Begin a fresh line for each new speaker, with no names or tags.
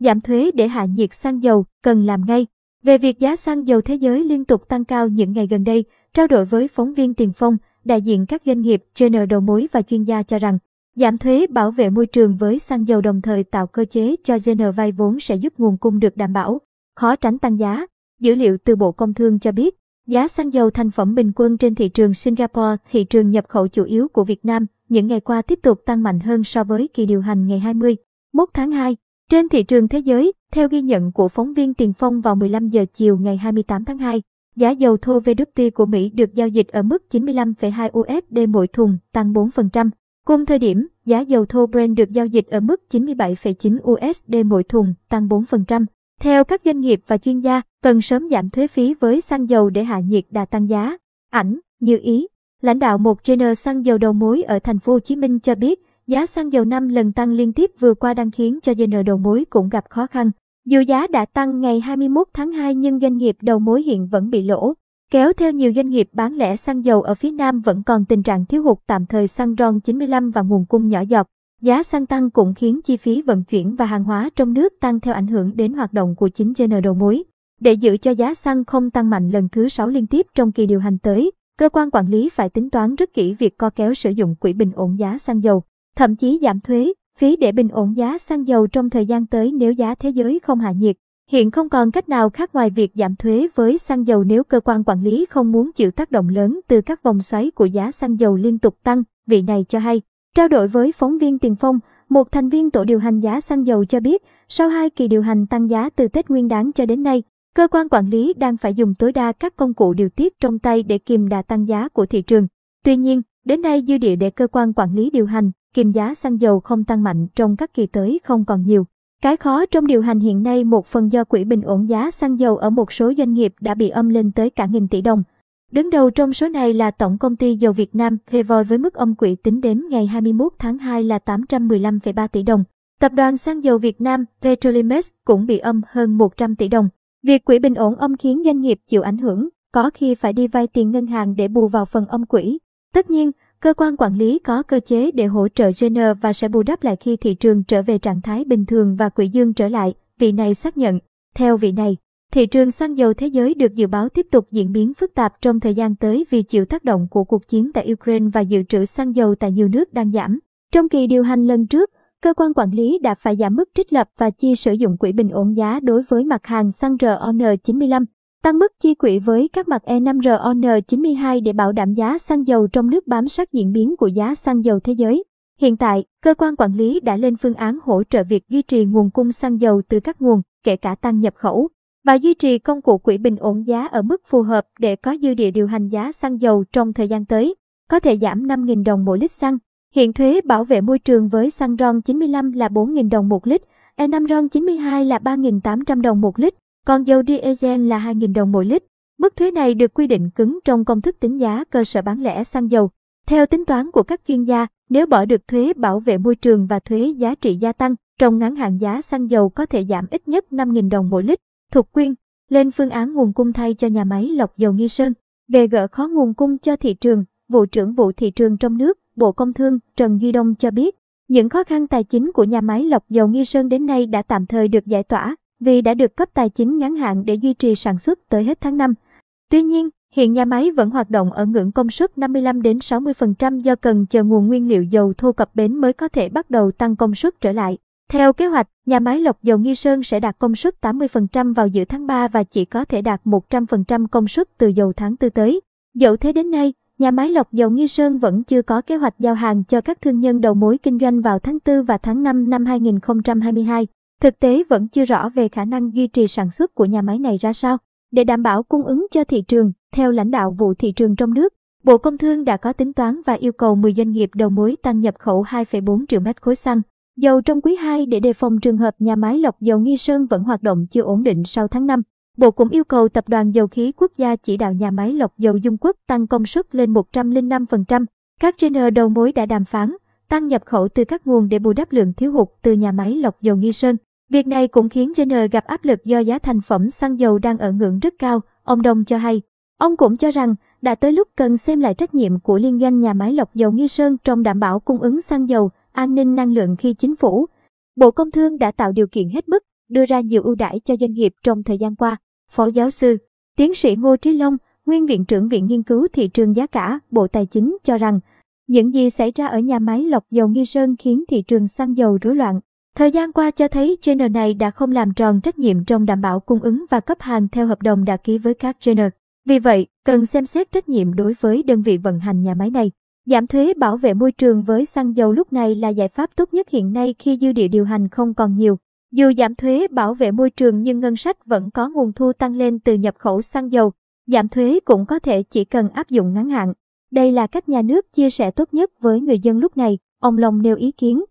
giảm thuế để hạ nhiệt xăng dầu, cần làm ngay. Về việc giá xăng dầu thế giới liên tục tăng cao những ngày gần đây, trao đổi với phóng viên Tiền Phong, đại diện các doanh nghiệp, trainer đầu mối và chuyên gia cho rằng, giảm thuế bảo vệ môi trường với xăng dầu đồng thời tạo cơ chế cho GN vay vốn sẽ giúp nguồn cung được đảm bảo, khó tránh tăng giá. Dữ liệu từ Bộ Công Thương cho biết, giá xăng dầu thành phẩm bình quân trên thị trường Singapore, thị trường nhập khẩu chủ yếu của Việt Nam, những ngày qua tiếp tục tăng mạnh hơn so với kỳ điều hành ngày 20, 1 tháng 2. Trên thị trường thế giới, theo ghi nhận của phóng viên Tiền Phong vào 15 giờ chiều ngày 28 tháng 2, giá dầu thô wti của Mỹ được giao dịch ở mức 95,2 USD mỗi thùng, tăng 4%. Cùng thời điểm, giá dầu thô Brent được giao dịch ở mức 97,9 USD mỗi thùng, tăng 4%. Theo các doanh nghiệp và chuyên gia, cần sớm giảm thuế phí với xăng dầu để hạ nhiệt đà tăng giá. Ảnh, như ý. Lãnh đạo một trainer xăng dầu đầu mối ở thành phố Hồ Chí Minh cho biết, giá xăng dầu 5 lần tăng liên tiếp vừa qua đang khiến cho trainer đầu mối cũng gặp khó khăn. Dù giá đã tăng ngày 21 tháng 2 nhưng doanh nghiệp đầu mối hiện vẫn bị lỗ. Kéo theo nhiều doanh nghiệp bán lẻ xăng dầu ở phía Nam vẫn còn tình trạng thiếu hụt tạm thời xăng RON 95 và nguồn cung nhỏ giọt. Giá xăng tăng cũng khiến chi phí vận chuyển và hàng hóa trong nước tăng theo ảnh hưởng đến hoạt động của chính GN đầu mối. Để giữ cho giá xăng không tăng mạnh lần thứ 6 liên tiếp trong kỳ điều hành tới, cơ quan quản lý phải tính toán rất kỹ việc co kéo sử dụng quỹ bình ổn giá xăng dầu, thậm chí giảm thuế, phí để bình ổn giá xăng dầu trong thời gian tới nếu giá thế giới không hạ nhiệt. Hiện không còn cách nào khác ngoài việc giảm thuế với xăng dầu nếu cơ quan quản lý không muốn chịu tác động lớn từ các vòng xoáy của giá xăng dầu liên tục tăng, vị này cho hay. Trao đổi với phóng viên Tiền Phong, một thành viên tổ điều hành giá xăng dầu cho biết, sau hai kỳ điều hành tăng giá từ Tết Nguyên đán cho đến nay, cơ quan quản lý đang phải dùng tối đa các công cụ điều tiết trong tay để kìm đà tăng giá của thị trường. Tuy nhiên, đến nay dư địa để cơ quan quản lý điều hành, kìm giá xăng dầu không tăng mạnh trong các kỳ tới không còn nhiều. Cái khó trong điều hành hiện nay một phần do quỹ bình ổn giá xăng dầu ở một số doanh nghiệp đã bị âm lên tới cả nghìn tỷ đồng. Đứng đầu trong số này là Tổng công ty dầu Việt Nam, Hevoi với mức âm quỹ tính đến ngày 21 tháng 2 là 815,3 tỷ đồng. Tập đoàn xăng dầu Việt Nam, Petrolimex cũng bị âm hơn 100 tỷ đồng. Việc quỹ bình ổn âm khiến doanh nghiệp chịu ảnh hưởng, có khi phải đi vay tiền ngân hàng để bù vào phần âm quỹ. Tất nhiên, cơ quan quản lý có cơ chế để hỗ trợ Jenner và sẽ bù đắp lại khi thị trường trở về trạng thái bình thường và quỹ dương trở lại, vị này xác nhận. Theo vị này, Thị trường xăng dầu thế giới được dự báo tiếp tục diễn biến phức tạp trong thời gian tới vì chịu tác động của cuộc chiến tại Ukraine và dự trữ xăng dầu tại nhiều nước đang giảm. Trong kỳ điều hành lần trước, cơ quan quản lý đã phải giảm mức trích lập và chi sử dụng quỹ bình ổn giá đối với mặt hàng xăng RON95, tăng mức chi quỹ với các mặt E5 RON92 để bảo đảm giá xăng dầu trong nước bám sát diễn biến của giá xăng dầu thế giới. Hiện tại, cơ quan quản lý đã lên phương án hỗ trợ việc duy trì nguồn cung xăng dầu từ các nguồn, kể cả tăng nhập khẩu và duy trì công cụ quỹ bình ổn giá ở mức phù hợp để có dư địa điều hành giá xăng dầu trong thời gian tới, có thể giảm 5.000 đồng mỗi lít xăng. Hiện thuế bảo vệ môi trường với xăng RON 95 là 4.000 đồng một lít, E5 RON 92 là 3.800 đồng một lít, còn dầu diesel là 2.000 đồng mỗi lít. Mức thuế này được quy định cứng trong công thức tính giá cơ sở bán lẻ xăng dầu. Theo tính toán của các chuyên gia, nếu bỏ được thuế bảo vệ môi trường và thuế giá trị gia tăng, trong ngắn hạn giá xăng dầu có thể giảm ít nhất 5.000 đồng mỗi lít. Thục Quyên, lên phương án nguồn cung thay cho nhà máy lọc dầu Nghi Sơn. Về gỡ khó nguồn cung cho thị trường, vụ trưởng vụ thị trường trong nước, Bộ Công Thương Trần Duy Đông cho biết, những khó khăn tài chính của nhà máy lọc dầu Nghi Sơn đến nay đã tạm thời được giải tỏa vì đã được cấp tài chính ngắn hạn để duy trì sản xuất tới hết tháng 5. Tuy nhiên, hiện nhà máy vẫn hoạt động ở ngưỡng công suất 55 đến 60% do cần chờ nguồn nguyên liệu dầu thô cập bến mới có thể bắt đầu tăng công suất trở lại. Theo kế hoạch, nhà máy lọc dầu Nghi Sơn sẽ đạt công suất 80% vào giữa tháng 3 và chỉ có thể đạt 100% công suất từ dầu tháng 4 tới. Dẫu thế đến nay, nhà máy lọc dầu Nghi Sơn vẫn chưa có kế hoạch giao hàng cho các thương nhân đầu mối kinh doanh vào tháng 4 và tháng 5 năm 2022. Thực tế vẫn chưa rõ về khả năng duy trì sản xuất của nhà máy này ra sao. Để đảm bảo cung ứng cho thị trường, theo lãnh đạo vụ thị trường trong nước, Bộ Công Thương đã có tính toán và yêu cầu 10 doanh nghiệp đầu mối tăng nhập khẩu 2,4 triệu mét khối xăng dầu trong quý 2 để đề phòng trường hợp nhà máy lọc dầu Nghi Sơn vẫn hoạt động chưa ổn định sau tháng 5. Bộ cũng yêu cầu Tập đoàn Dầu khí Quốc gia chỉ đạo nhà máy lọc dầu Dung Quốc tăng công suất lên 105%. Các trainer đầu mối đã đàm phán, tăng nhập khẩu từ các nguồn để bù đắp lượng thiếu hụt từ nhà máy lọc dầu Nghi Sơn. Việc này cũng khiến Jenner gặp áp lực do giá thành phẩm xăng dầu đang ở ngưỡng rất cao, ông Đông cho hay. Ông cũng cho rằng, đã tới lúc cần xem lại trách nhiệm của liên doanh nhà máy lọc dầu Nghi Sơn trong đảm bảo cung ứng xăng dầu, an ninh năng lượng khi chính phủ, Bộ Công Thương đã tạo điều kiện hết mức đưa ra nhiều ưu đãi cho doanh nghiệp trong thời gian qua. Phó giáo sư, tiến sĩ Ngô Trí Long, nguyên viện trưởng Viện Nghiên cứu Thị trường Giá cả, Bộ Tài chính cho rằng, những gì xảy ra ở nhà máy lọc dầu Nghi Sơn khiến thị trường xăng dầu rối loạn. Thời gian qua cho thấy trainer này đã không làm tròn trách nhiệm trong đảm bảo cung ứng và cấp hàng theo hợp đồng đã ký với các trainer. Vì vậy, cần xem xét trách nhiệm đối với đơn vị vận hành nhà máy này. Giảm thuế bảo vệ môi trường với xăng dầu lúc này là giải pháp tốt nhất hiện nay khi dư địa điều hành không còn nhiều. Dù giảm thuế bảo vệ môi trường nhưng ngân sách vẫn có nguồn thu tăng lên từ nhập khẩu xăng dầu. Giảm thuế cũng có thể chỉ cần áp dụng ngắn hạn. Đây là cách nhà nước chia sẻ tốt nhất với người dân lúc này, ông Long nêu ý kiến.